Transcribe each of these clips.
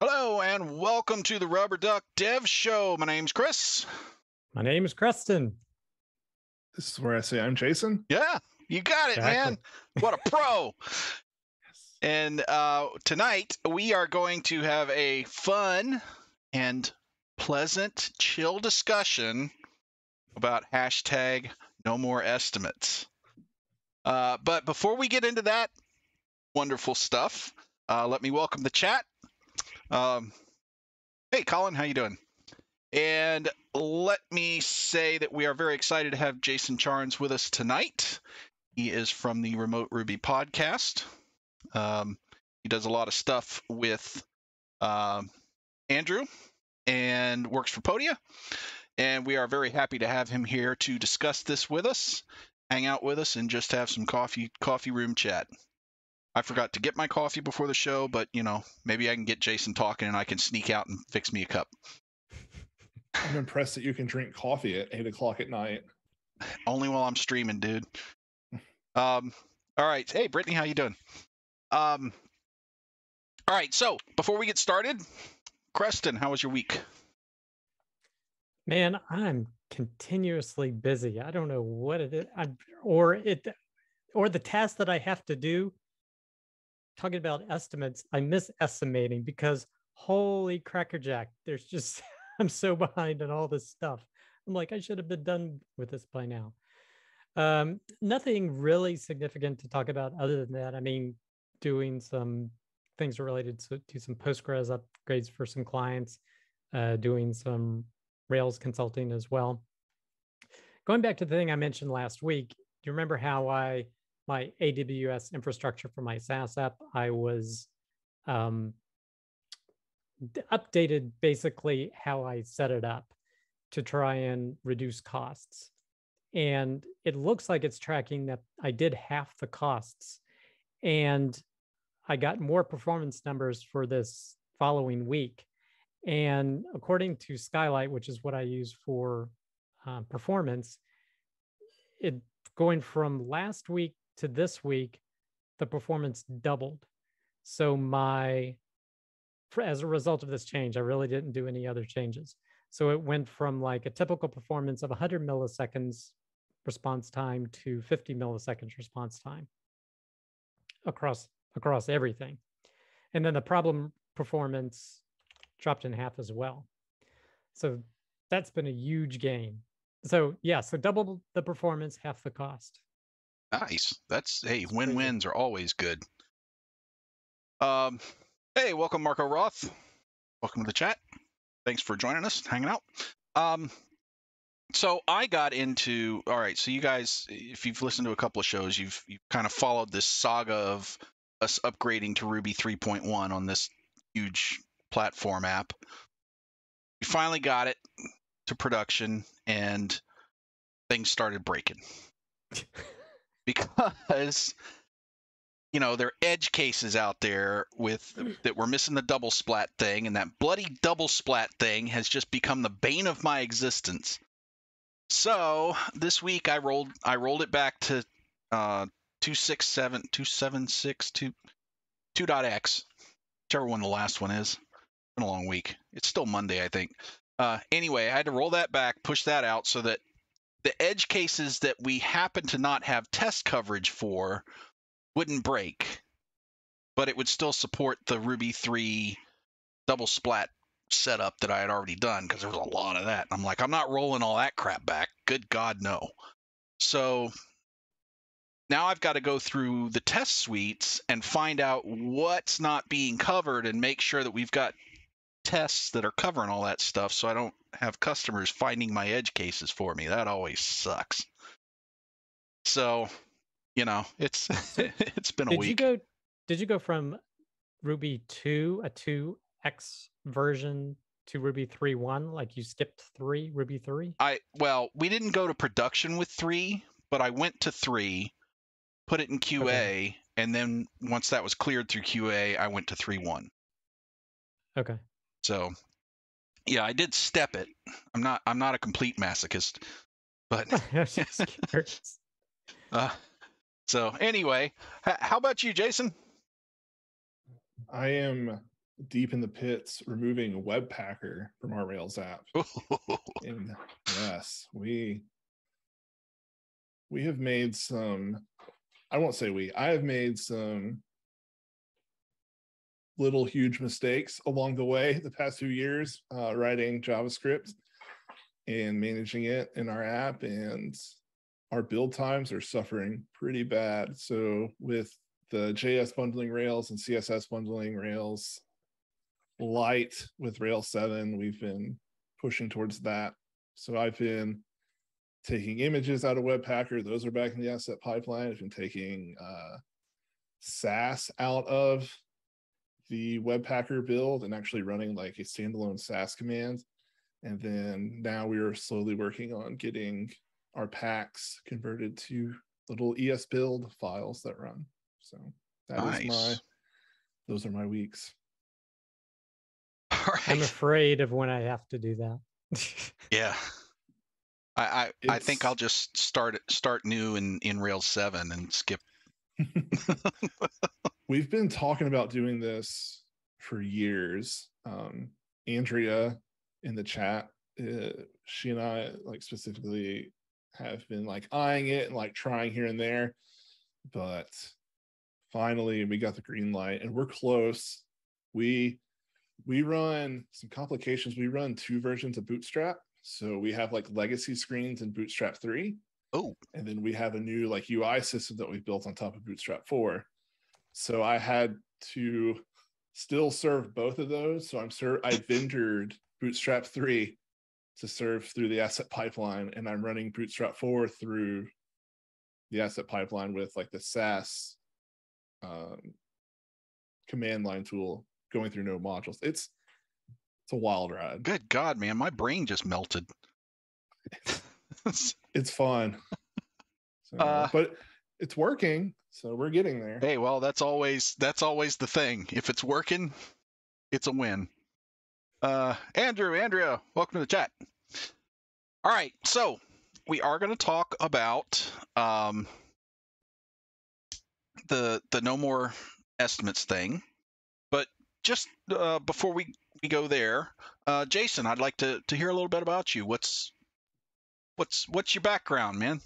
Hello and welcome to the Rubber Duck Dev Show. My name's Chris. My name is Creston. This is where I say I'm Jason. Yeah, you got it, Exactly. man. What a pro. Yes. and uh, tonight we are going to have a fun and pleasant, chill discussion about hashtag no more estimates. Uh, but before we get into that wonderful stuff, uh, let me welcome the chat. Um, hey, Colin, how you doing? And let me say that we are very excited to have Jason Charnes with us tonight. He is from the Remote Ruby podcast. Um, he does a lot of stuff with um, Andrew and works for Podia. And we are very happy to have him here to discuss this with us, hang out with us, and just have some coffee coffee room chat. I forgot to get my coffee before the show, but you know, maybe I can get Jason talking and I can sneak out and fix me a cup. I'm impressed that you can drink coffee at eight o'clock at night. Only while I'm streaming, dude. Um, all right. Hey, Brittany, how you doing? Um, all right. So before we get started, Creston, how was your week? Man, I'm continuously busy. I don't know what it is, I'm, or it, or the task that I have to do. Talking about estimates, I miss estimating because holy crackerjack, there's just I'm so behind on all this stuff. I'm like I should have been done with this by now. Um, nothing really significant to talk about other than that. I mean, doing some things related to, to some Postgres upgrades for some clients, uh, doing some Rails consulting as well. Going back to the thing I mentioned last week, do you remember how I my AWS infrastructure for my SaaS app? I was um, updated basically how I set it up to try and reduce costs. And it looks like it's tracking that I did half the costs. And I got more performance numbers for this following week. And according to Skylight, which is what I use for uh, performance, it going from last week to this week, the performance doubled. So my, as a result of this change, I really didn't do any other changes. So it went from like a typical performance of 100 milliseconds response time to 50 milliseconds response time across across everything. And then the problem performance dropped in half as well. So that's been a huge gain. So yeah, so double the performance, half the cost. Nice. That's hey, win-wins are always good. Um, hey, welcome Marco Roth. Welcome to the chat. Thanks for joining us, hanging out. Um, so I got into all right. So you guys, if you've listened to a couple of shows, you've you've kind of followed this saga of us upgrading to Ruby 3.1 on this huge platform app. We finally got it to production, and things started breaking because you know there are edge cases out there with that we're missing the double splat thing and that bloody double splat thing has just become the bane of my existence. So this week i rolled i rolled it back to uh 267 276 2 2.x whichever one the last one is. It's been a long week. It's still monday i think. Uh anyway i had to roll that back push that out so that the edge cases that we happen to not have test coverage for wouldn't break, but it would still support the Ruby 3 double splat setup that I had already done because there was a lot of that. I'm like, I'm not rolling all that crap back. Good God, no. So now I've got to go through the test suites and find out what's not being covered and make sure that we've got tests that are covering all that stuff so I don't have customers finding my edge cases for me. That always sucks. So, you know, it's it's been a Did week. you go did you go from Ruby 2, a 2x version to Ruby 3.1? Like you skipped three, Ruby 3? I well, we didn't go to production with 3, but I went to 3, put it in QA, Okay. and then once that was cleared through QA, I went to 3.1. Okay. So, yeah, I did step it. I'm not I'm not a complete masochist, but I was just curious. uh, so anyway, h- how about you, Jason? I am deep in the pits removing Webpacker from our Rails app. and yes, we we have made some I won't say we, I have made some little huge mistakes along the way the past few years uh, writing JavaScript and managing it in our app and our build times are suffering pretty bad. So with the JS bundling Rails and CSS bundling Rails light with Rails 7, we've been pushing towards that. So I've been taking images out of Webpacker. Those are back in the asset pipeline. I've been taking uh, Sass out of the Webpacker build and actually running like a standalone Sass command. And then now we are slowly working on getting our packs converted to little esbuild files that run. So that nice. is my those are my weeks. All right. I'm afraid of when I have to do that. yeah. I I, I, think I'll just start start new in in Rails 7 and skip We've been talking about doing this for years. Um, Andrea in the chat, uh, she and I like specifically have been like eyeing it and like trying here and there, but finally we got the green light and we're close. We we run some complications. We run two versions of Bootstrap. So we have like legacy screens and Bootstrap 3. Oh. And then we have a new like UI system that we've built on top of Bootstrap 4. So I had to still serve both of those. So I'm sure I vendored Bootstrap 3 to serve through the asset pipeline and i'm running bootstrap 4 through the asset pipeline with like the sass um, command line tool going through node modules it's it's a wild ride good god man my brain just melted it's fun so, uh, but it's working so we're getting there. Hey well that's always that's always the thing. If it's working it's a win. Uh, Andrew, Andrea, welcome to the chat. All right, so we are going to talk about um, the the no more estimates thing, but just uh, before we, we go there, uh, Jason, I'd like to to hear a little bit about you. What's what's what's your background, man?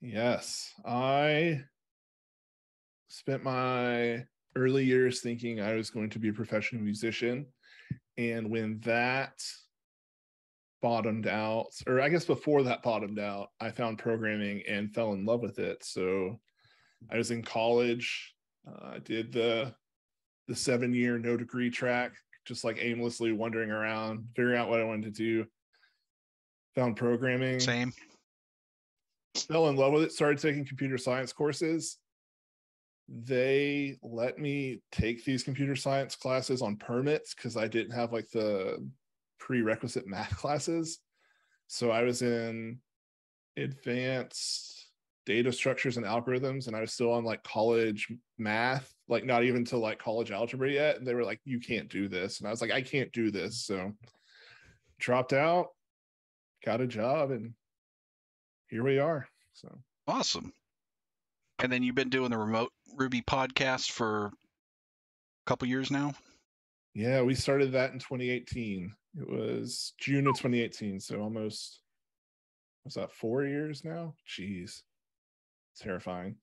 Yes, I spent my early years thinking I was going to be a professional musician and when that bottomed out, or I guess before that bottomed out, I found programming and fell in love with it. So I was in college. Uh, I did the the seven year no degree track, just like aimlessly wandering around, figuring out what I wanted to do. Found programming. Same. Fell in love with it. Started taking computer science courses they let me take these computer science classes on permits because I didn't have like the prerequisite math classes. So I was in advanced data structures and algorithms, and I was still on like college math, like not even to like college algebra yet. And they were like, you can't do this. And I was like, I can't do this. So dropped out, got a job, and here we are. So awesome. And then you've been doing the remote Ruby podcast for a couple years now. Yeah, we started that in 2018. It was June of 2018, so almost was that four years now? Jeez, terrifying.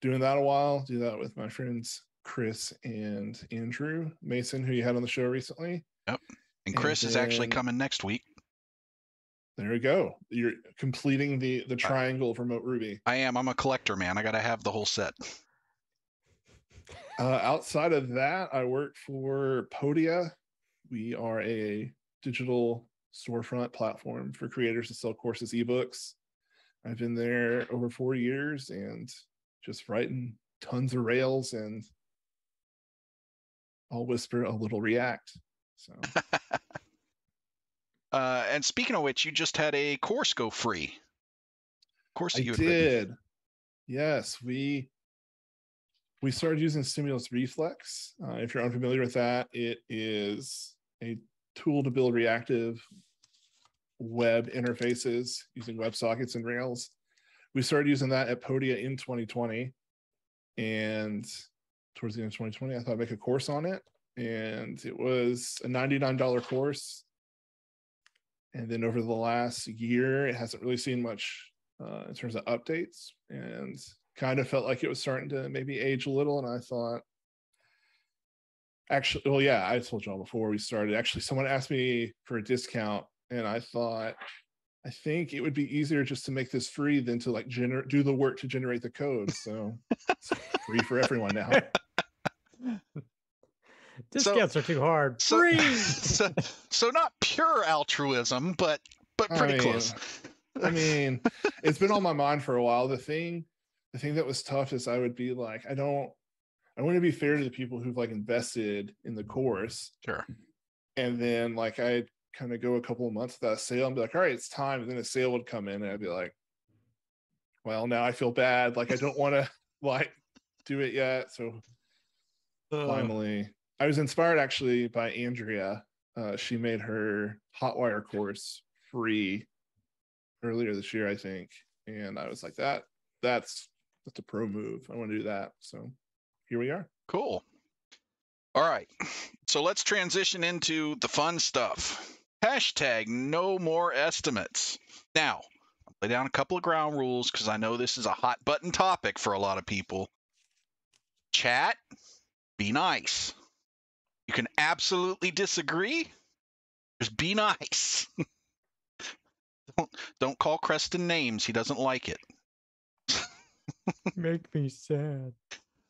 Doing that a while. Do that with my friends Chris and Andrew Mason, who you had on the show recently. Yep. And Chris and then, is actually coming next week. There you go. You're completing the the triangle of remote Ruby. I am. I'm a collector, man. I got to have the whole set. Uh, outside of that, I work for Podia. We are a digital storefront platform for creators to sell courses, ebooks. I've been there over four years and just writing tons of Rails and I'll whisper a little React. So Uh, and speaking of which, you just had a course go free. Of Course I did. Written. Yes, we we started using Stimulus Reflex. Uh, if you're unfamiliar with that, it is a tool to build reactive web interfaces using WebSockets and Rails. We started using that at Podia in 2020, and towards the end of 2020, I thought I'd make a course on it, and it was a $99 course. And then over the last year, it hasn't really seen much uh, in terms of updates and kind of felt like it was starting to maybe age a little. And I thought, actually, well, yeah, I told y'all before we started. Actually, someone asked me for a discount, and I thought, I think it would be easier just to make this free than to like generate do the work to generate the code. So it's free for everyone now. Discounts are too hard. So, Free. so, so not pure altruism, but but I pretty mean, close. I mean, it's been on my mind for a while. The thing, the thing that was tough is I would be like, I don't, I want to be fair to the people who've like invested in the course, Sure. and then like I'd kind of go a couple of months without a sale and be like, all right, it's time. And then a sale would come in, and I'd be like, well, now I feel bad. Like I don't want to like do it yet. So Uh, finally, I was inspired actually by Andrea. Uh, she made her Hotwire course free earlier this year, I think, and I was like, that that's that's a pro move. I want to do that. So here we are. Cool. All right. So let's transition into the fun stuff. Hashtag no more estimates. Now, I'll lay down a couple of ground rules because I know this is a hot button topic for a lot of people. Chat, be nice. You can absolutely disagree. Just be nice. don't don't call Creston names. He doesn't like it. Make me sad.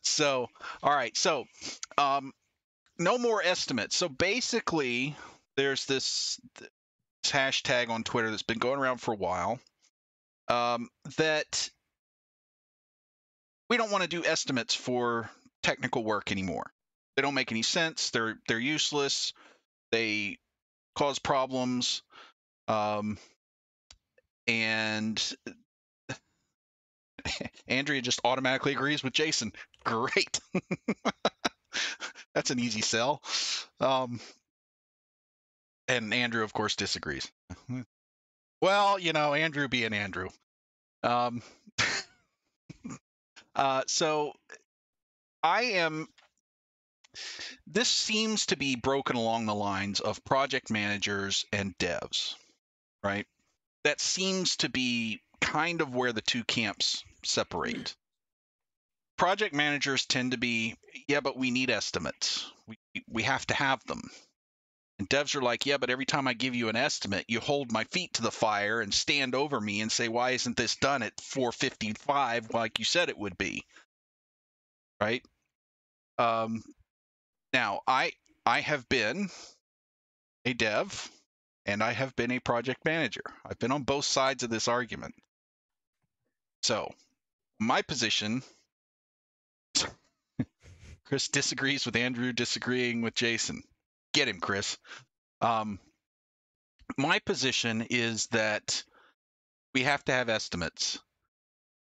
So, all right. So, um, no more estimates. So basically, there's this, this hashtag on Twitter that's been going around for a while um, that we don't want to do estimates for technical work anymore. They don't make any sense. They're they're useless. They cause problems. Um, and Andrea just automatically agrees with Jason. Great. That's an easy sell. Um, and Andrew, of course, disagrees. well, you know, Andrew being Andrew. Um, uh, so I am. This seems to be broken along the lines of project managers and devs, right? That seems to be kind of where the two camps separate. Project managers tend to be, yeah, but we need estimates. We we have to have them. And devs are like, yeah, but every time I give you an estimate, you hold my feet to the fire and stand over me and say, why isn't this done at 455 like you said it would be? Right? Um, now, I I have been a dev and I have been a project manager. I've been on both sides of this argument. So, my position Chris disagrees with Andrew disagreeing with Jason. Get him, Chris. Um, my position is that we have to have estimates.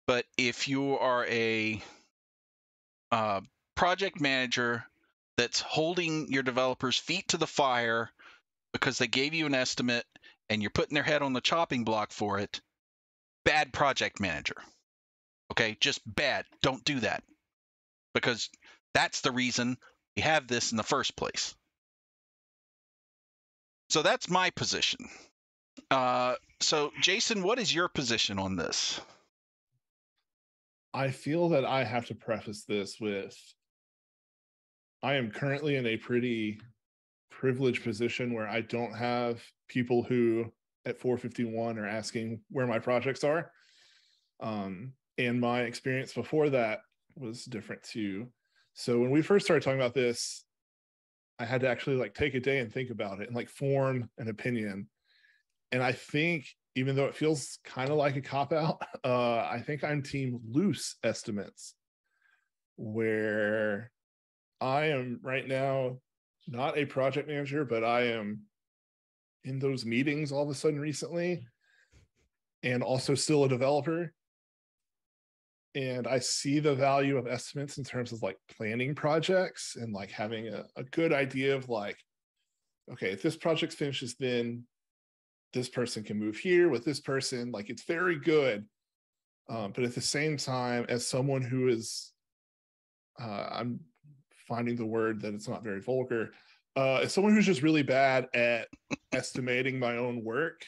But if you are a uh, project manager that's holding your developers' feet to the fire because they gave you an estimate and you're putting their head on the chopping block for it, bad project manager. Okay, just bad. Don't do that because that's the reason we have this in the first place. So that's my position. Uh, so, Jason, what is your position on this? I feel that I have to preface this with I am currently in a pretty privileged position where I don't have people who at 451 are asking where my projects are. Um, and my experience before that was different too. So when we first started talking about this, I had to actually like take a day and think about it and like form an opinion. And I think even though it feels kind of like a cop out, uh, I think I'm team loose estimates, where I am right now not a project manager, but I am in those meetings all of a sudden recently, and also still a developer. And I see the value of estimates in terms of like planning projects and like having a, a good idea of like, okay, if this project finishes, then this person can move here with this person. Like it's very good. Um, but at the same time, as someone who is, uh, I'm finding the word that it's not very vulgar. Uh, as someone who's just really bad at estimating my own work,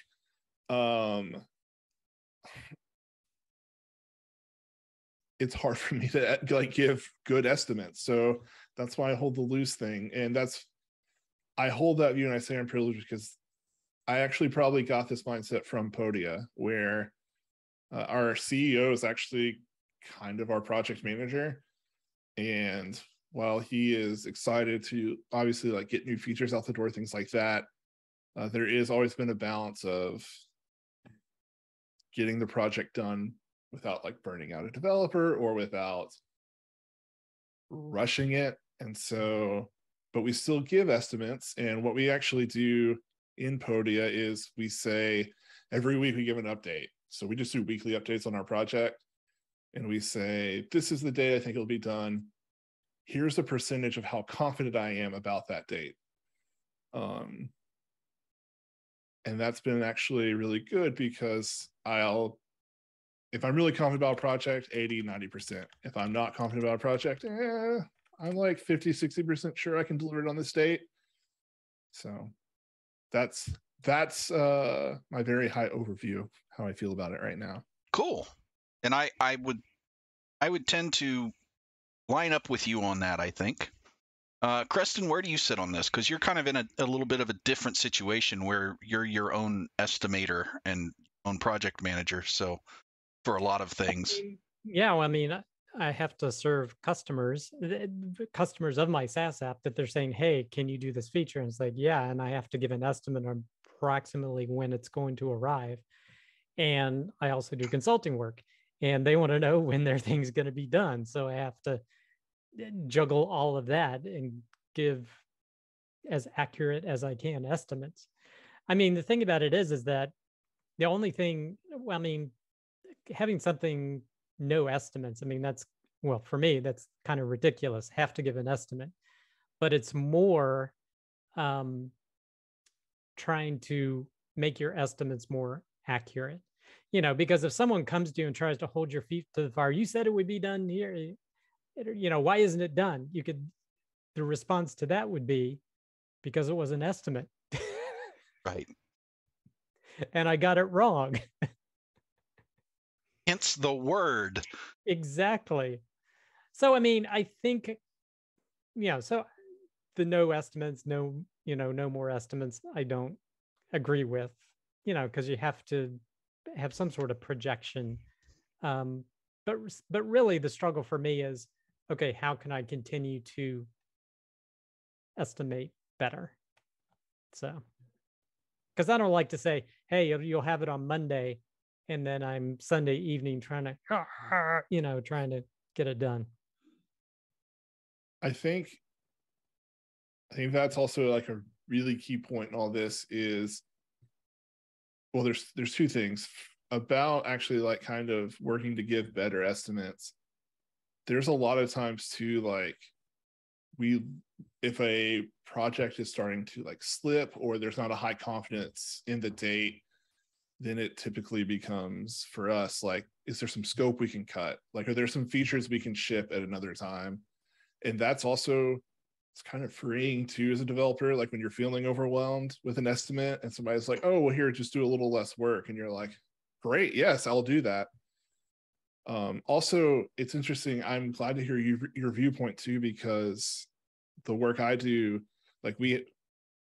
um, it's hard for me to like give good estimates. So that's why I hold the loose thing, and that's I hold that view, and I say I'm privileged because I actually probably got this mindset from Podia, where uh, our CEO is actually kind of our project manager, and while he is excited to obviously like get new features out the door, things like that, uh, there is always been a balance of getting the project done without like burning out a developer or without rushing it. And so, but we still give estimates. And what we actually do in Podia is we say every week we give an update. So we just do weekly updates on our project and we say, this is the day I think it'll be done. Here's the percentage of how confident I am about that date. Um, and that's been actually really good because I'll if I'm really confident about a project, 80, 90%. If I'm not confident about a project, eh, I'm like 50, 60% sure I can deliver it on this date. So that's that's uh my very high overview of how I feel about it right now. Cool. And I I would I would tend to line up with you on that, I think. Uh, Creston, where do you sit on this? Because you're kind of in a, a little bit of a different situation where you're your own estimator and own project manager. So for a lot of things. Yeah, well, I mean, I have to serve customers, customers of my SaaS app that they're saying, "Hey, can you do this feature?" And it's like, "Yeah," and I have to give an estimate on approximately when it's going to arrive. And I also do consulting work, and they want to know when their thing's going to be done. So I have to eh, juggle all of that and give as accurate as I can estimates. I mean, the thing about it is, is that the only thing, I mean, having something no estimates, I mean, that's, well, for me, that's kind of ridiculous. Have to give an estimate, but it's more um, trying to make your estimates more accurate. You know, because if someone comes to you and tries to hold your feet to the fire, you said it would be done here. You know, why isn't it done? You could, the response to that would be because it was an estimate. right. And I got it wrong. hence the word. Exactly. So I mean, I think, you know, so the no estimates, no, you know, no more estimates, I don't agree with, you know, because you have to have some sort of projection. Um, but but really the struggle for me is okay, how can I continue to estimate better? So because I don't like to say, hey, you'll have it on Monday and then I'm Sunday evening trying to, you know, trying to get it done. I think, I think that's also like a really key point in all this is, well, there's there's two things about actually like kind of working to give better estimates. There's a lot of times too, like we if a project is starting to like slip or there's not a high confidence in the date then it typically becomes for us like is there some scope we can cut like are there some features we can ship at another time and that's also it's kind of freeing too as a developer like when you're feeling overwhelmed with an estimate and somebody's like oh well here just do a little less work and you're like great yes i'll do that um, also it's interesting i'm glad to hear you, your viewpoint too because the work i do like we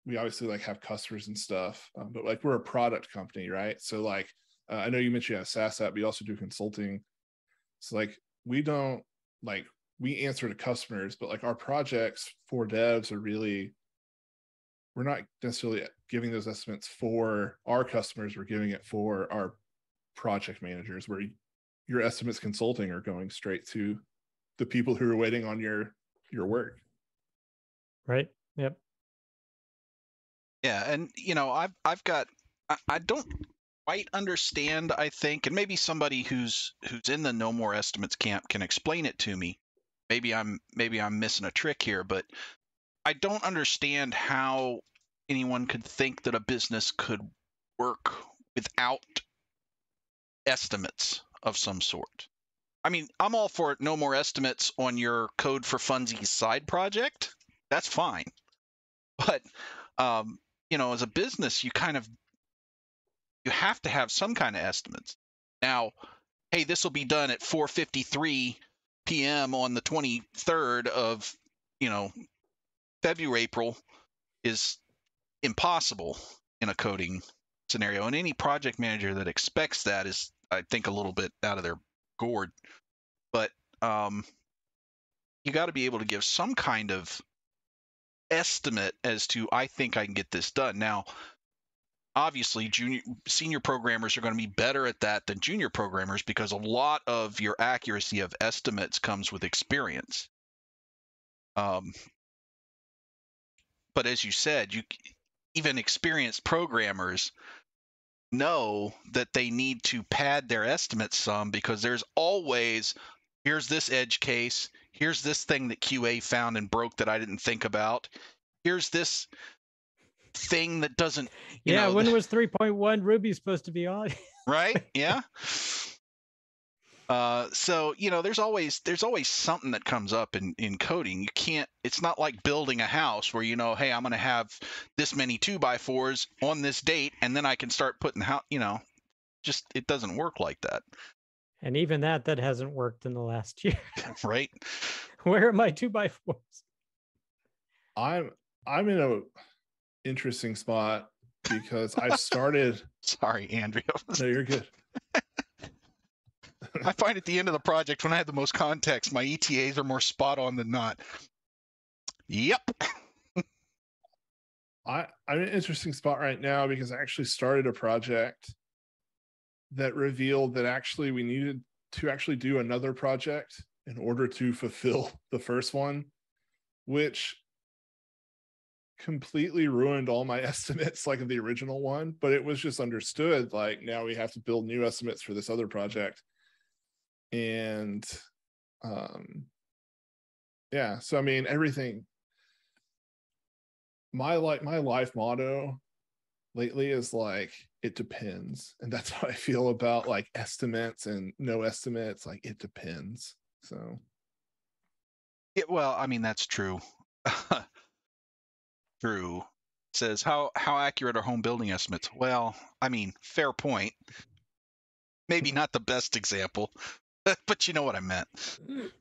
we obviously like have customers and stuff, um, but like we're a product company, right? So like uh, I know you mentioned you have SaaS app, but you also do consulting. So like we don't like we answer to customers, but like our projects for devs are really we're not necessarily giving those estimates for our customers. We're giving it for our project managers, where your estimates consulting are going straight to the people who are waiting on your your work. Right. Yep. Yeah, and you know, I've I've got I, I don't quite understand. I think, and maybe somebody who's who's in the no more estimates camp can explain it to me. Maybe I'm maybe I'm missing a trick here, but I don't understand how anyone could think that a business could work without estimates of some sort. I mean, I'm all for no more estimates on your code for funsies side project. That's fine. But um, you know, as a business, you kind of you have to have some kind of estimates. Now, hey, this will be done at 4:53 p.m. on the 23rd of, you know, February April is impossible in a coding scenario. And any project manager that expects that is, I think, a little bit out of their gourd. But um, you got to be able to give some kind of estimate as to I think I can get this done. Now, obviously, junior senior programmers are going to be better at that than junior programmers because a lot of your accuracy of estimates comes with experience. Um, but as you said, you even experienced programmers know that they need to pad their estimates some because there's always here's this edge case here's this thing that qa found and broke that i didn't think about here's this thing that doesn't yeah know, when the- was 3.1 ruby supposed to be on? Right? Yeah. Uh, so you know there's always there's always something that comes up in in coding. You can't it's not like building a house where you know hey i'm going to have this many two by fours on this date and then i can start putting how you know just it doesn't work like that. And even that that hasn't worked in the last year. Right. Where are my two by fours I'm I'm in a interesting spot because I started. sorry andrea no, you're good. i find at the end of the project when i have the most context my etas are more spot on than not yep I I'm in an interesting spot right now because I actually started a project that revealed that actually we needed to actually do another project in order to fulfill the first one, which completely ruined all my estimates like the original one, but it was just understood like now we have to build new estimates for this other project. And um yeah, so I mean everything my like my life motto lately is like it depends and that's how i feel about like estimates and no estimates like it depends so Yeah, well, I mean that's true. true. Says how how accurate are home building estimates? Well, I mean, fair point. Maybe not the best example, but you know what I meant.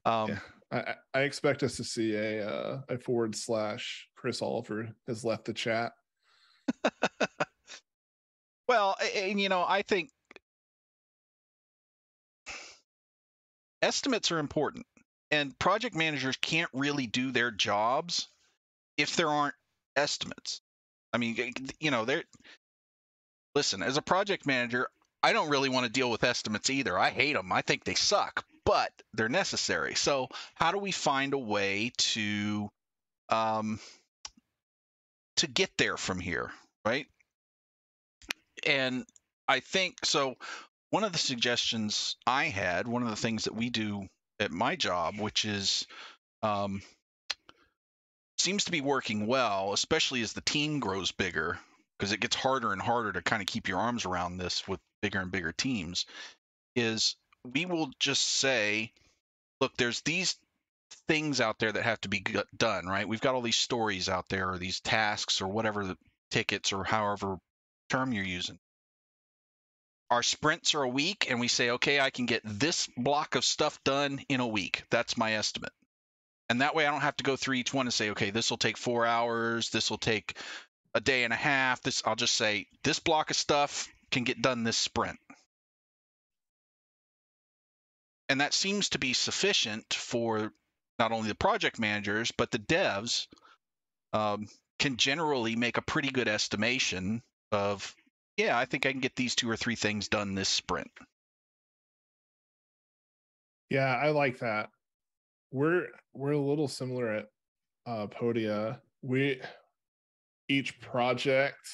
Um, Yeah. I, I- I expect us to see a uh, a forward slash Chris Oliver has left the chat. Well, a- and you know, I think estimates are important, and project managers can't really do their jobs if there aren't estimates. I mean, you know, they're listen, as a project manager, I don't really want to deal with estimates either. I hate them. I think they suck, but they're necessary. So, how do we find a way to um to get there from here, right? And I think so one of the suggestions I had, one of the things that we do at my job, which is um, seems to be working well, especially as the team grows bigger, because it gets harder and harder to kind of keep your arms around this with bigger and bigger teams, is we will just say, look, there's these things out there that have to be done, right? We've got all these stories out there, or these tasks, or whatever the tickets, or however term you're using. Our sprints are a week and we say okay i can get this block of stuff done in a week. That's my estimate and that way i don't have to go through each one and say okay this will take four hours this will take a day and a half this i'll just say this block of stuff can get done this sprint and that seems to be sufficient for not only the project managers but the devs um, can generally make a pretty good estimation of yeah, I think I can get these two or three things done this sprint. Yeah, I like that. We're we're a little similar at uh Podia. We each project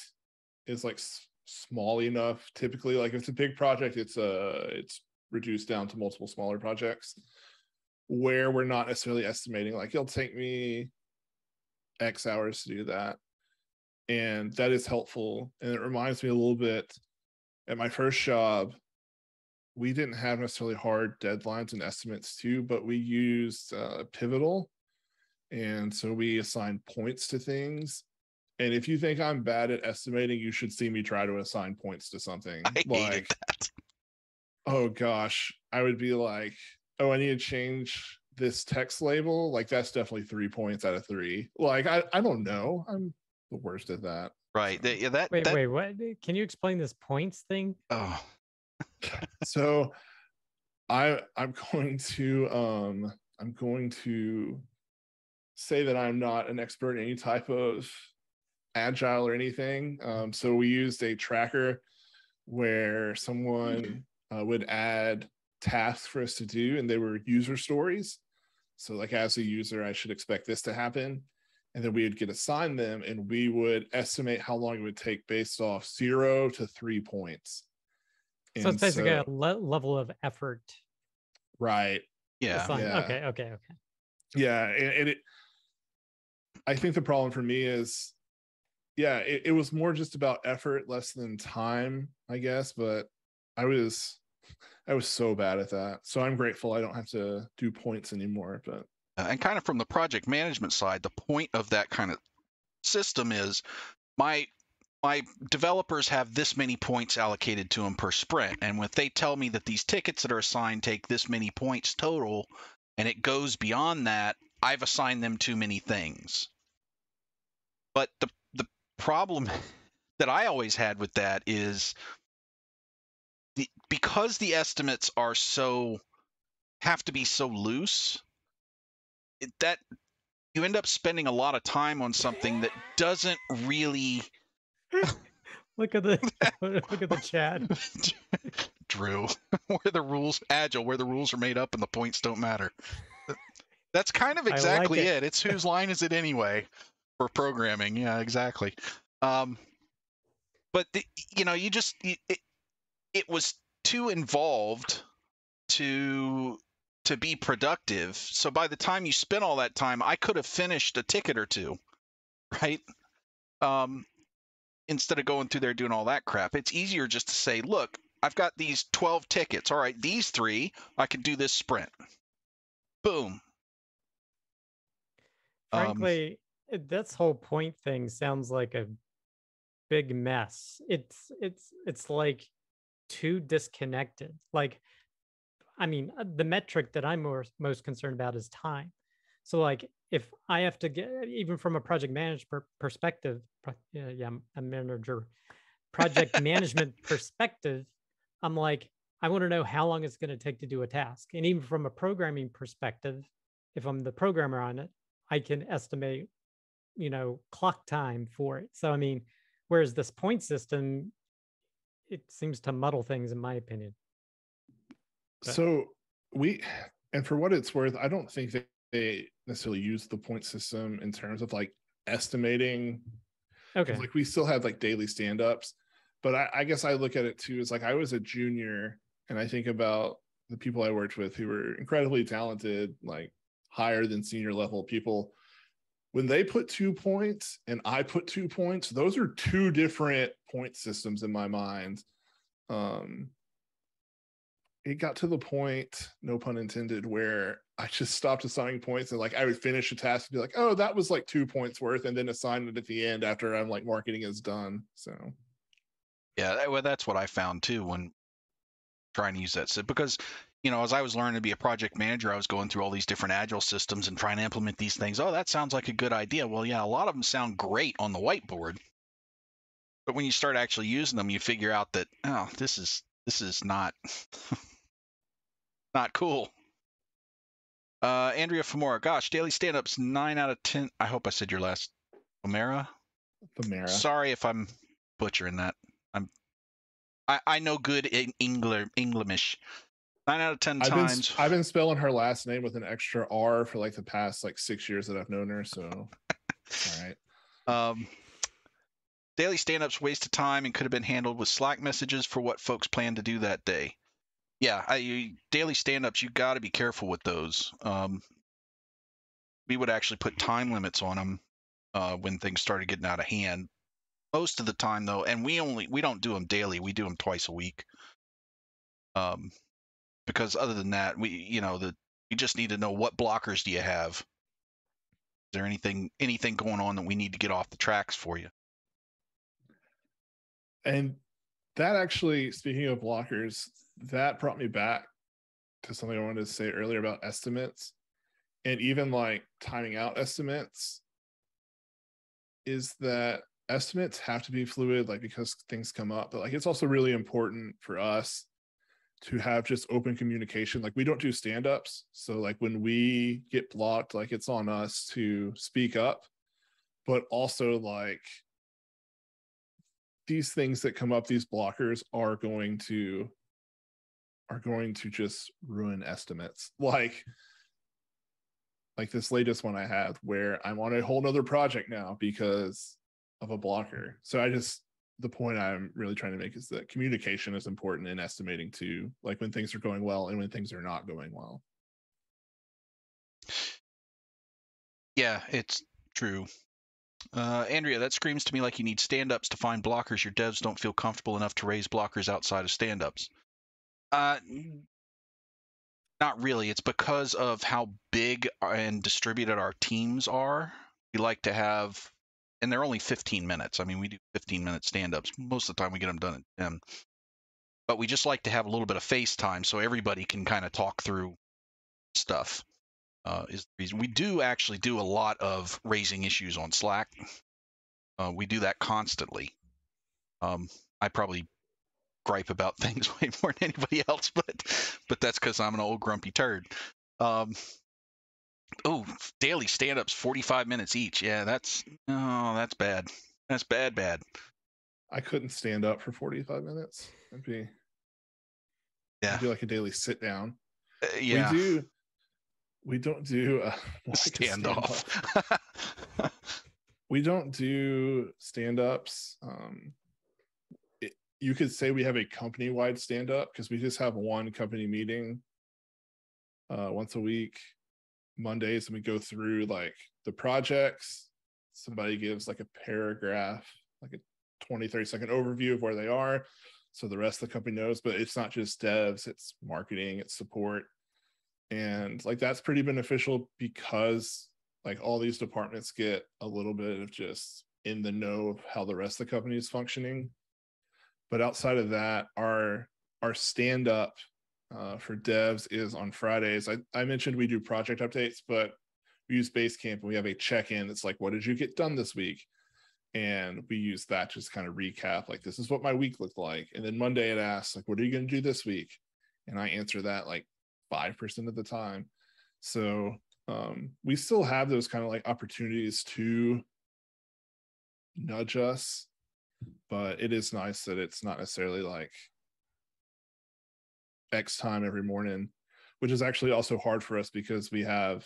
is like s- small enough. Typically, like if it's a big project, it's uh it's reduced down to multiple smaller projects where we're not necessarily estimating like it'll take me X hours to do that. And that is helpful. And it reminds me a little bit at my first job, we didn't have necessarily hard deadlines and estimates too, but we used uh, Pivotal. And so we assign points to things. And if you think I'm bad at estimating, you should see me try to assign points to something. I hated that. oh gosh, I would be like, oh, I need to change this text label. Like that's definitely three points out of three. Like I, I don't know. I'm the worst at that. Right. That, yeah, that, Wait, that, wait, what? Can you explain this points thing? Oh, so I I'm going to um I'm going to say that I'm not an expert in any type of agile or anything. Um, so we used a tracker where someone uh, would add tasks for us to do, and they were user stories. So like as a user, I should expect this to happen. And then we would get assigned them and we would estimate how long it would take based off zero to three points. So And it's basically so- a le- level of effort. right. yeah. Yeah. Okay, okay, okay. yeah and, and it i think the problem for me is yeah it, it was more just about effort less than time i guess but i was i was so bad at that so i'm grateful i don't have to do points anymore but Uh, and kind of from the project management side, the point of that kind of system is my my developers have this many points allocated to them per sprint, and if they tell me that these tickets that are assigned take this many points total, and it goes beyond that, I've assigned them too many things. But the the problem that I always had with that is the, because the estimates are so have to be so loose it, that you end up spending a lot of time on something that doesn't really Look at the look at the chat. Drew, where the rules agile, where the rules are made up and the points don't matter. That's kind of I like exactly it. it. It's whose line is it anyway for programming? Yeah, exactly. Um, but the, you know, you just it, it, it was too involved to to be productive. So by the time you spent all that time, I could have finished a ticket or two, right? Um, instead of going through there doing all that crap, it's easier just to say, look, I've got these 12 tickets. All right, these three, I can do this sprint. Boom. Um, Frankly, it- this whole point thing sounds like a big mess. It's it's it's like too disconnected. Like, I mean, uh, the metric that I'm more, most concerned about is time. So, like, if I have to get even from a project management per- perspective, yeah, I'm a manager, project management perspective, I'm like, I want to know how long it's going to take to do a task, and even from a programming perspective, if I'm the programmer on it, I can estimate, you know, clock time for it. So I mean, whereas this point system, it seems to muddle things, in my opinion. But- so we and for what it's worth i don't think that they necessarily use the point system in terms of like estimating. Okay. like we still have like daily stand-ups but I, I guess i look at it too as like i was a junior and i think about the people i worked with who were incredibly talented like higher than senior level people when they put two points and i put two points those are two different point systems in my mind um it got to the point no pun intended where i just stopped assigning points and like i would finish a task and be like oh that was like two points worth and then assign it at the end after i'm like marketing is done so Yeah, well, that's what I found too when trying to use that. So because you know, as I was learning to be a project manager, I was going through all these different agile systems and trying to implement these things. Oh, that sounds like a good idea. Well, yeah, a lot of them sound great on the whiteboard, but when you start actually using them, you figure out that oh, this is this is not not cool. Uh, Andrea Fomera, gosh, daily stand-ups nine out of ten. I hope I said your last. Omera. the Mara. Sorry if I'm butchering that. I'm I, I know good in Engler English. Nine out of 10 I've been, times. s- I've been spelling her last name with an extra R for like the past like six years that I've known her. So, all right. Um, daily stand-ups waste of time and could have been handled with Slack messages for what folks plan to do that day. Yeah, I, you, daily stand-ups, you got to be careful with those. Um, we would actually put time limits on them uh, when things started getting out of hand. Most of the time, though, and we only we don't do them daily. We do them twice a week. Um, because other than that, we you know the you just need to know what blockers do you have. Is there anything anything going on that we need to get off the tracks for you? And that actually, speaking of blockers, that brought me back to something I wanted to say earlier about estimates and even like timing out estimates is that estimates have to be fluid, like because things come up, but like it's also really important for us to have just open communication. Like we don't do stand ups. So, like when we get blocked, like it's on us to speak up, but also like these things that come up, these blockers are going to are going to just ruin estimates. Like like this latest one I have where I'm on a whole nother project now because of a blocker. So I just the point I'm really trying to make is that communication is important in estimating too, like when things are going well and when things are not going well. Yeah, it's true. Uh, Andrea, that screams to me like you need stand-ups to find blockers. Your devs don't feel comfortable enough to raise blockers outside of stand-ups. Uh, not really. It's because of how big and distributed our teams are. We like to have, and they're only 15 minutes. I mean, we do 15 minute stand-ups. Most of the time, we get them done in 10. But we just like to have a little bit of face time so everybody can kind of talk through stuff. Uh, is the reason we do actually do a lot of raising issues on Slack. Uh, we do that constantly. Um, I probably gripe about things way more than anybody else, but but that's because I'm an old grumpy turd. Um, oh, daily stand-ups, 45 minutes each. Yeah, that's oh, that's bad. That's bad, bad. I couldn't stand up for 45 minutes. It'd be Yeah. be like a daily sit down. Uh, yeah. We do we don't do uh, like a standoff. standoff. we don't do stand-ups. Um it, you could say we have a company-wide stand-up because we just have one company meeting uh once a week, Mondays, and we go through like the projects. Somebody gives like a paragraph, like a 20, 30 second overview of where they are. So the rest of the company knows, but it's not just devs, it's marketing, it's support. And like that's pretty beneficial because like all these departments get a little bit of just in the know of how the rest of the company is functioning. But outside of that, our our stand up uh, for devs is on Fridays. I, I mentioned we do project updates, but we use Basecamp and we have a check in that's like, what did you get done this week? And we use that just kind of recap, like, this is what my week looked like. And then Monday it asks, like, what are you going to do this week? And I answer that like 5% of the time. So um, we still have those kind of like opportunities to nudge us, but it is nice that it's not necessarily like X time every morning, which is actually also hard for us because we have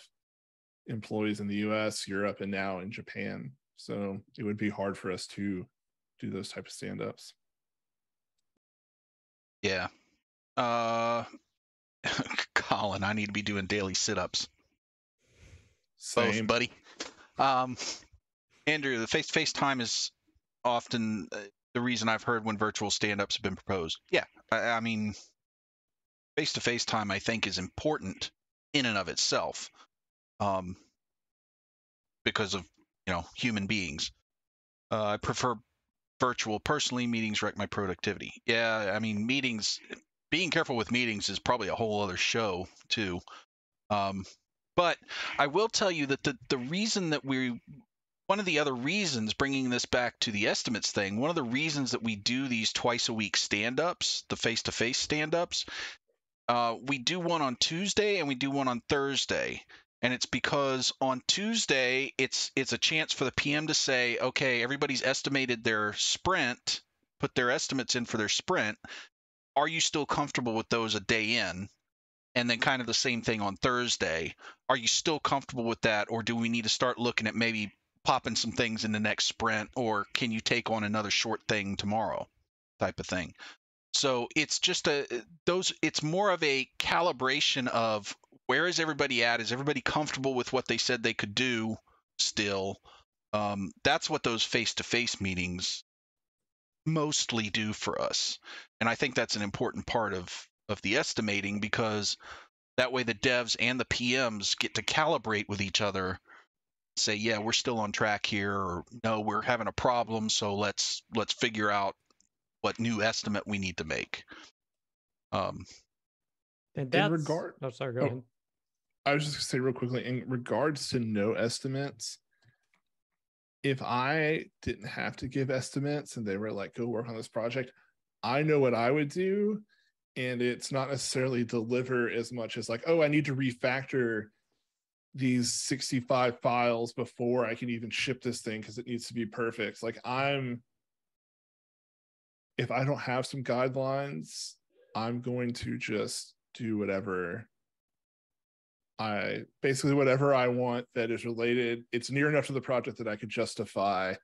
employees in the US, Europe, and now in Japan. So it would be hard for us to do those type of stand ups. Yeah. Uh, Colin, I need to be doing daily sit-ups. Both, Same. buddy. Um, Andrew, the face-to-face time is often uh, the reason I've heard when virtual stand-ups have been proposed. Yeah, I, I mean, face-to-face time I think is important in and of itself, um, because of you know human beings. Uh, I prefer virtual personally. Meetings wreck my productivity. Yeah, I mean meetings. Being careful with meetings is probably a whole other show too. Um, but I will tell you that the the reason that we one of the other reasons bringing this back to the estimates thing one of the reasons that we do these twice a week stand-ups the face-to-face stand-ups uh, we do one on tuesday and we do one on thursday. And it's because on tuesday it's it's a chance for the pm to say okay everybody's estimated their sprint put their estimates in for their sprint. Are you still comfortable with those a day in? And then kind of the same thing on thursday. Are you still comfortable with that or do we need to start looking at maybe popping some things in the next sprint or can you take on another short thing tomorrow type of thing. So it's just a those it's more of a calibration of where is everybody at? Is everybody comfortable with what they said they could do still? Um, that's what those face-to-face meetings mostly do for us. And i think that's an important part of of the estimating because that way the devs and the PMs get to calibrate with each other say yeah we're still on track here or no we're having a problem so let's let's figure out what new estimate we need to make um And that's, regard- oh, sorry, go oh. ahead. I was just gonna say real quickly in regards to no estimates. If I didn't have to give estimates and they were like, go work on this project, I know what I would do. And it's not necessarily deliver as much as like, oh, I need to refactor these 65 files before I can even ship this thing because it needs to be perfect. Like I'm if I don't have some guidelines, I'm going to just do whatever I basically whatever I want that is related. It's near enough to the project that I could justify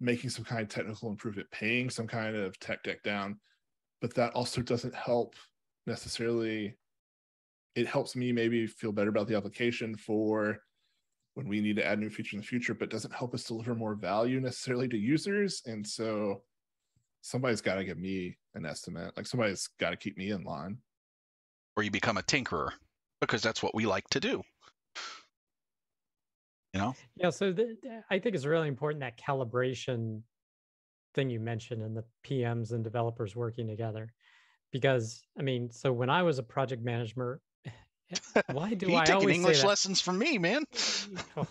making some kind of technical improvement, paying some kind of tech deck down. But that also doesn't help necessarily. It helps me maybe feel better about the application for when we need to add new feature in the future, but doesn't help us deliver more value necessarily to users. And so somebody's got to give me an estimate. Like somebody's got to keep me in line. or you become a tinkerer because that's what we like to do you know Yeah, so the, the- I think it's really important that calibration thing you mentioned and the PMs and developers working together. Because I mean, so when I was a project manager, why do I always english say that? lessons from me man Oh,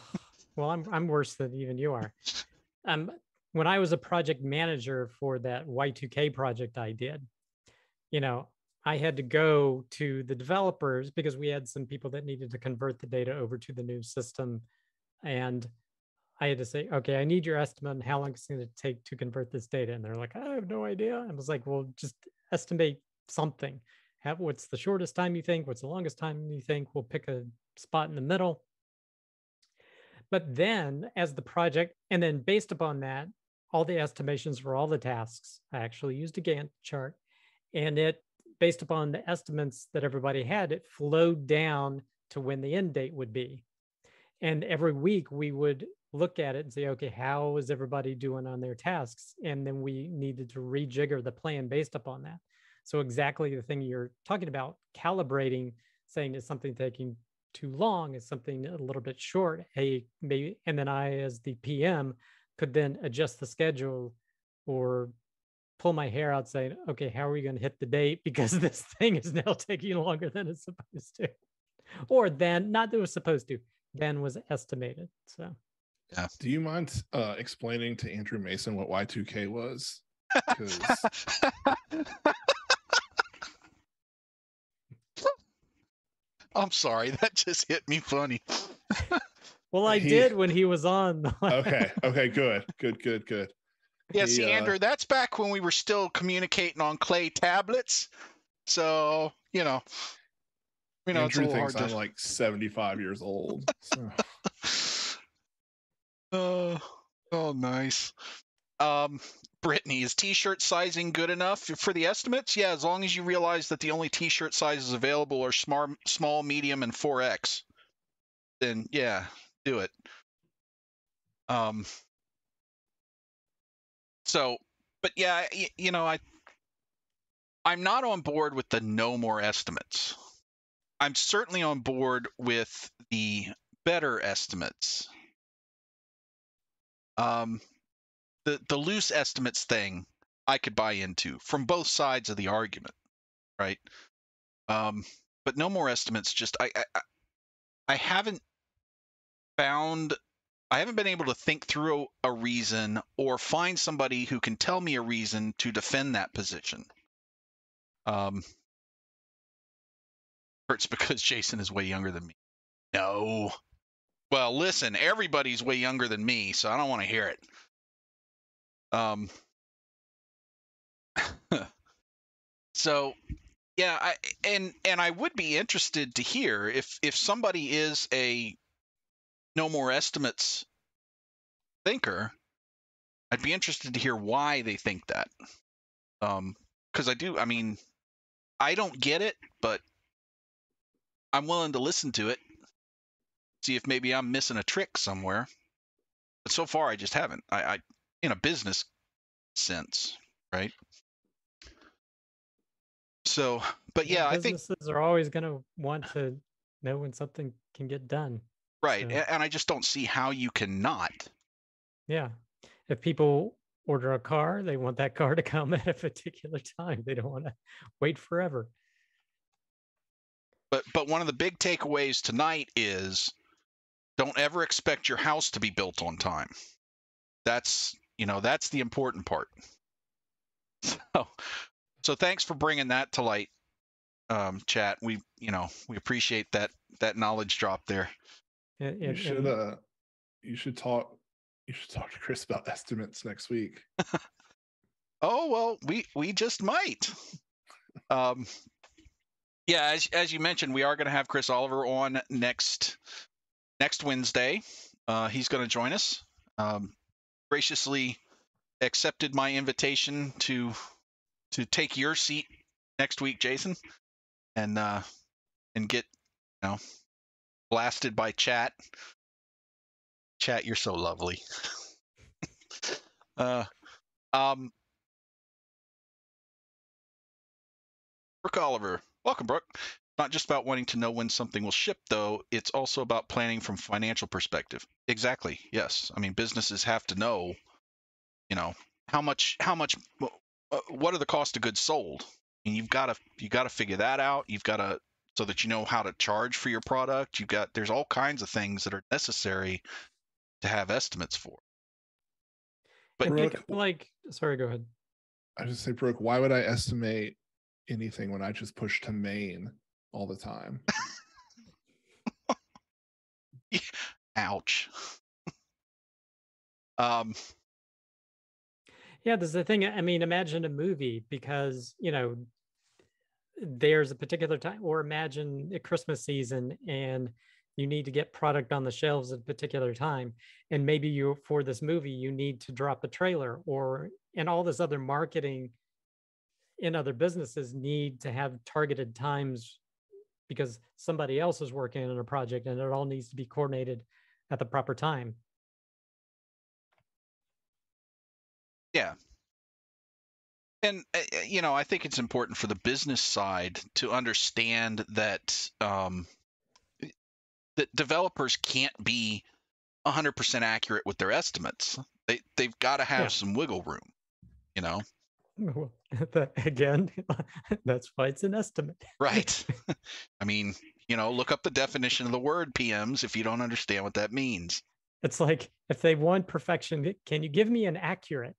well, I'm I'm worse than even you are. Um, when I was a project manager for that Y2K project I did, you know, I had to go to the developers because we had some people that needed to convert the data over to the new system, and I had to say, okay, I need your estimate on how long it's going to take to convert this data, and they're like, I have no idea. I was like, well, just estimate something. Have what's the shortest time you think? What's the longest time you think? We'll pick a spot in the middle. But then, as the project, and then based upon that, all the estimations for all the tasks, I actually used a Gantt chart, and it, based upon the estimates that everybody had, it flowed down to when the end date would be. And every week we would look at it and say, okay, how is everybody doing on their tasks? And then we needed to rejigger the plan based upon that. So exactly the thing you're talking about, calibrating, saying is something taking too long, is something a little bit short. Hey, maybe, and then I, as the PM, could then adjust the schedule or pull my hair out saying, okay, how are we going to hit the date? Because this thing is now taking longer than it's supposed to. Or than not that it was supposed to, then was estimated. So yeah. Do you mind uh, explaining to Andrew Mason what Y2K was? i'm sorry that just hit me funny well, I He- did when he was on. okay, okay, good, good, good, good. yeah He, see uh, andrew that's back when we were still communicating on clay tablets so you know you know it's a Andrew little thinks I'm to like 75 years old. So. Oh, oh, nice. Um, Brittany, is t-shirt sizing good enough for the estimates? Yeah, as long as you realize that the only t-shirt sizes available are small, small, medium, and 4X. Then yeah, do it. Um. So, but yeah, y- you know, I, I'm not on board with the no more estimates. I'm certainly on board with the better estimates um, the the loose estimates thing I could buy into from both sides of the argument, right? Um, but no more estimates. Just I, I I- haven't found I haven't been able to think through a reason or find somebody who can tell me a reason to defend that position. Um, hurts because Jason is way younger than me. No. Well, listen, everybody's way younger than me, so I don't want to hear it. Um. so, yeah, I and and I would be interested to hear if if somebody is a no more estimates thinker. I'd be interested to hear why they think that. Um, because I do. I mean, I don't get it, but I'm willing to listen to it see if maybe I'm missing a trick somewhere. But so far, I just haven't. I, I in a business sense, right? So, but yeah, I think businesses are always going to want to know when something can get done. right, So- and I just don't see how you cannot. Yeah. If people order a car, they want that car to come at a particular time. They don't want to wait forever. But but one of the big takeaways tonight is don't ever expect your house to be built on time. That's you know that's the important part. So so thanks for bringing that to light, um, chat. We you know we appreciate that that knowledge drop there. And, You should and- uh you should talk you should talk to Chris about estimates next week. Oh well, we we just might. Um, yeah, as as you mentioned, we are going to have Chris Oliver on next next Wednesday. Uh, he's going to join us. Um, graciously accepted my invitation to to take your seat next week, Jason, and uh, and get you know blasted by chat. Chat, you're so lovely. uh, um, Brooke Oliver. Welcome, Brooke. Not just about wanting to know when something will ship, though. It's also about planning from financial perspective. Exactly. Yes. I mean, businesses have to know, you know, how much, how much, uh, what are the cost of goods sold, and you've got to, you got to figure that out. You've got to, so that you know how to charge for your product. You've got, there's all kinds of things that are necessary to have estimates for. But Brooke- think like, sorry, go ahead. I just say, Brooke, why would I estimate anything when I just push to main all the time? ouch. um, Yeah, there's the thing. I mean, imagine a movie because, you know, there's a particular time, or imagine a Christmas season and you need to get product on the shelves at a particular time. And maybe you, for this movie, you need to drop a trailer or, and all this other marketing in other businesses need to have targeted times because somebody else is working on a project and it all needs to be coordinated at the proper time. Yeah. And uh, uh, you know, I think it's important for the business side to understand that um, that developers can't be 100% accurate with their estimates. They they've got to have Yeah. some wiggle room, you know. Well, that- again, that's why it's an estimate. Right. I mean, you know, look up the definition of the word PMs if you don't understand what that means. It's like if they want perfection, can you give me an accurate?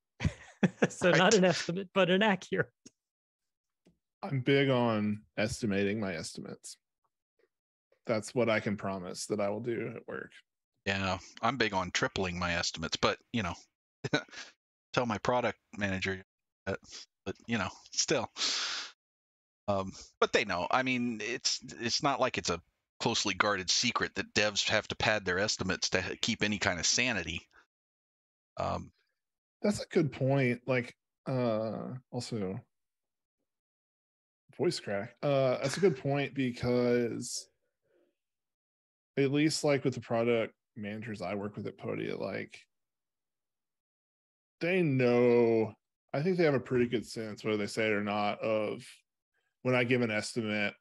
so not an estimate, but an accurate. I'm big on estimating my estimates. That's what I can promise that I will do at work. Yeah, I'm big on tripling my estimates, but you know, tell my product manager but you know, still. Um, but they know. I mean, it's it's not like it's a closely guarded secret that devs have to pad their estimates to keep any kind of sanity. Um, That's a good point. Like, uh, also voice crack. Uh, that's a good point because at least like with the product managers I work with at Podia, like they know. I think they have a pretty good sense, whether they say it or not, of when I give an estimate,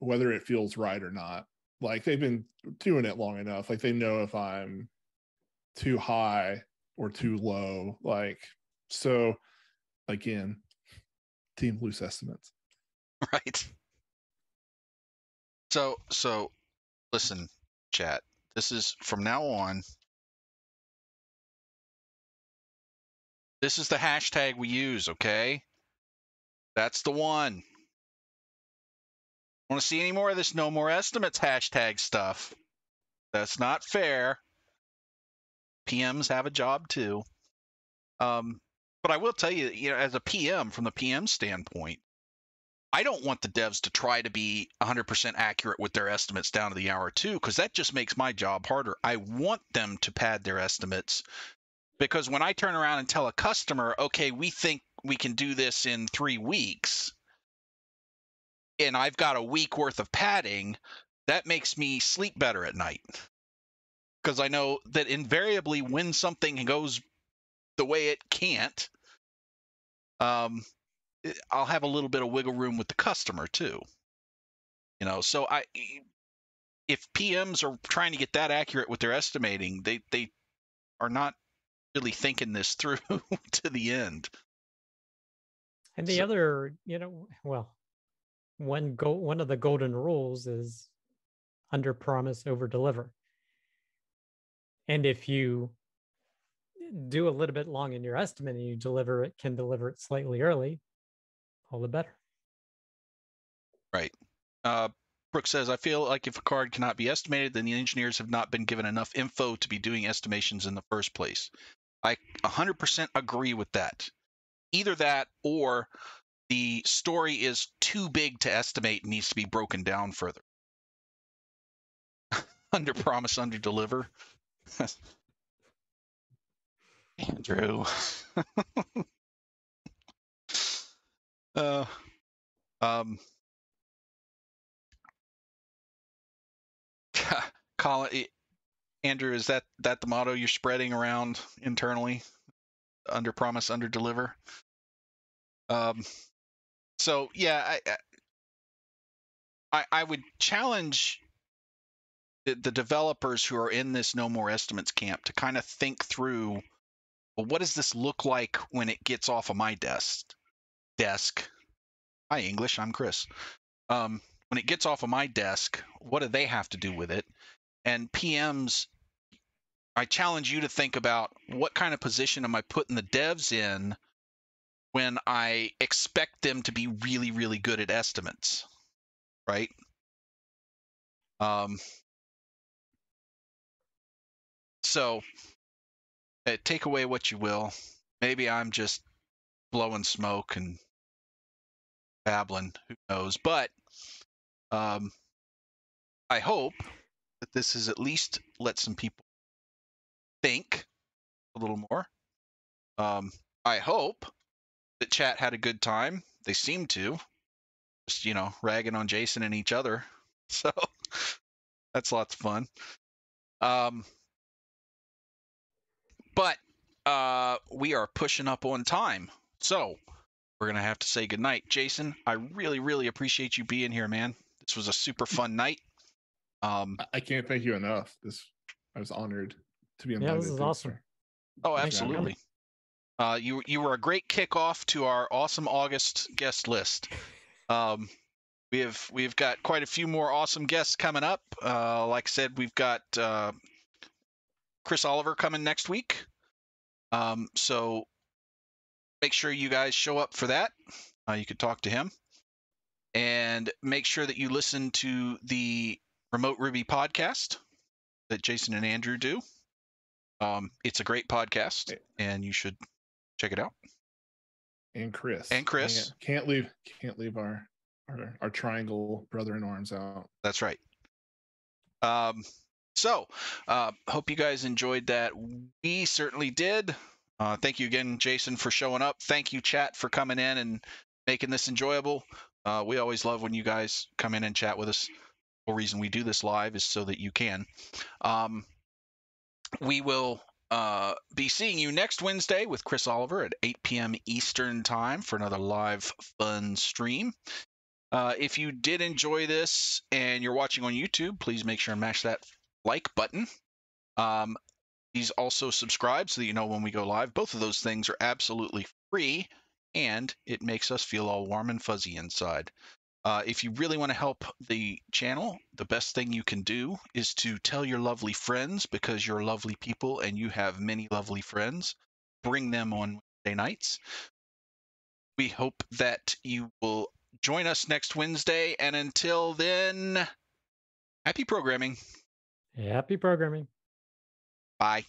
whether it feels right or not. Like they've been doing it long enough. Like they know if I'm too high or too low. Like, so again, team loose estimates. right. So so, listen, chat. This is from now on. This is the hashtag we use, okay? That's the one. Want to see any more of this no more estimates hashtag stuff? That's not fair. PMs have a job too. Um, but I will tell you, you know, as a PM, from the PM standpoint, I don't want the devs to try to be 100% accurate with their estimates down to the hour too, because that just makes my job harder. I want them to pad their estimates because when I turn around and tell a customer, okay, we think we can do this in three weeks, and I've got a week worth of padding, that makes me sleep better at night. Because I know that invariably when something goes the way it can't, um, eh, I'll have a little bit of wiggle room with the customer too. You know, so I if PMs are trying to get that accurate with their estimating, they they are not really thinking this through to the end. And the So- other, you know, well, one go one of the golden rules is under promise, over deliver. And if you do a little bit long in your estimate and you deliver it, can deliver it slightly early, all the better. Right. Uh, Brooke says, I feel like if a card cannot be estimated, then the engineers have not been given enough info to be doing estimations in the first place. I 100% agree with that. Either that or the story is too big to estimate and needs to be broken down further. under promise, under deliver. Andrew. uh, um, Colin, Andrew, is that that the motto you're spreading around internally? Under promise, under deliver. Um, so yeah, I, I- I would challenge the, the developers who are in this no more estimates camp to kind of think through, well, what does this look like when it gets off of my desk? Desk. Hi English, I'm Chris. Um, when it gets off of my desk, what do they have to do with it? And PMs, I challenge you to think about what kind of position am I putting the devs in when I expect them to be really, really good at estimates, right? Um, so, uh, take away what you will. Maybe I'm just blowing smoke and babbling. Who knows? But um, I hope that this has at least let some people think a little more. Um, I hope that chat had a good time. They seem to. Just, you know, ragging on Jason and each other. So that's lots of fun. Um, but uh, we are pushing up on time. So we're to have to say goodnight. Jason, I really, really appreciate you being here, man. This was a super fun night. Um, I- I can't thank you enough. This I was honored to be invited. Yeah, invited. this is awesome. Oh, Thanks for having me. absolutely. Uh, you you were a great kickoff to our awesome August guest list. Um, we have we've got quite a few more awesome guests coming up. Uh, like I said, we've got uh, Chris Oliver coming next week. Um, so make sure you guys show up for that. Uh, you could talk to him, and make sure that you listen to the Remote Ruby podcast that Jason and Andrew do. Um, it's a great podcast, and you should check it out. And Chris. And Chris. Can't, can't leave can't leave our our, our triangle brother in arms out. That's right. Um, so, uh, hope you guys enjoyed that. We certainly did. Uh, thank you again, Jason, for showing up. Thank you, chat, for coming in and making this enjoyable. Uh, we always love when you guys come in and chat with us. Reason we do this live is so that you can. Um, we will uh, be seeing you next Wednesday with Chris Oliver at 8 p.m. Eastern Time for another live fun stream. Uh, if you did enjoy this and you're watching on YouTube, please make sure and mash that like button. Um, please also subscribe so that you know when we go live. Both of those things are absolutely free, and it makes us feel all warm and fuzzy inside. Uh, if you really want to help the channel, the best thing you can do is to tell your lovely friends because you're lovely people and you have many lovely friends. Bring them on Wednesday nights. We hope that you will join us next Wednesday. And until then, happy programming. Happy programming. Bye.